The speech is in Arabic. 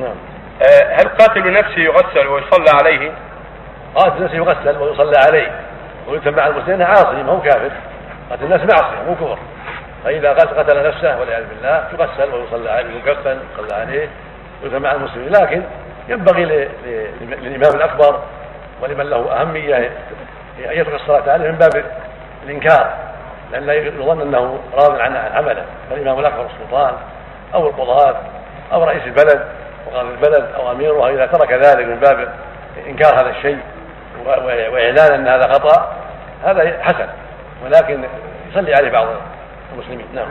نعم. آه، هل قاتل نفسه يغسل ويصلى عليه؟ قاتل نفسه يغسل ويصلى عليه. ويتم مع المسلمين عاصي ما هو كافر. قتل الناس معصية مو كفر. فإذا قتل نفسه والعياذ بالله يغسل ويصلى عليه يكفن يصلى عليه ويتم مع المسلمين. لكن ينبغي للإمام الأكبر ولمن له أهمية أن يترك الصلاة عليه من باب الإنكار. لأن لا يظن أنه راض عن عمله. فالإمام الأكبر السلطان أو القضاة أو رئيس البلد وقاضي البلد أو اميرها إذا ترك ذلك من باب إنكار هذا الشيء وإعلان أن هذا خطأ هذا حسن ولكن يصلي عليه بعض المسلمين. نعم.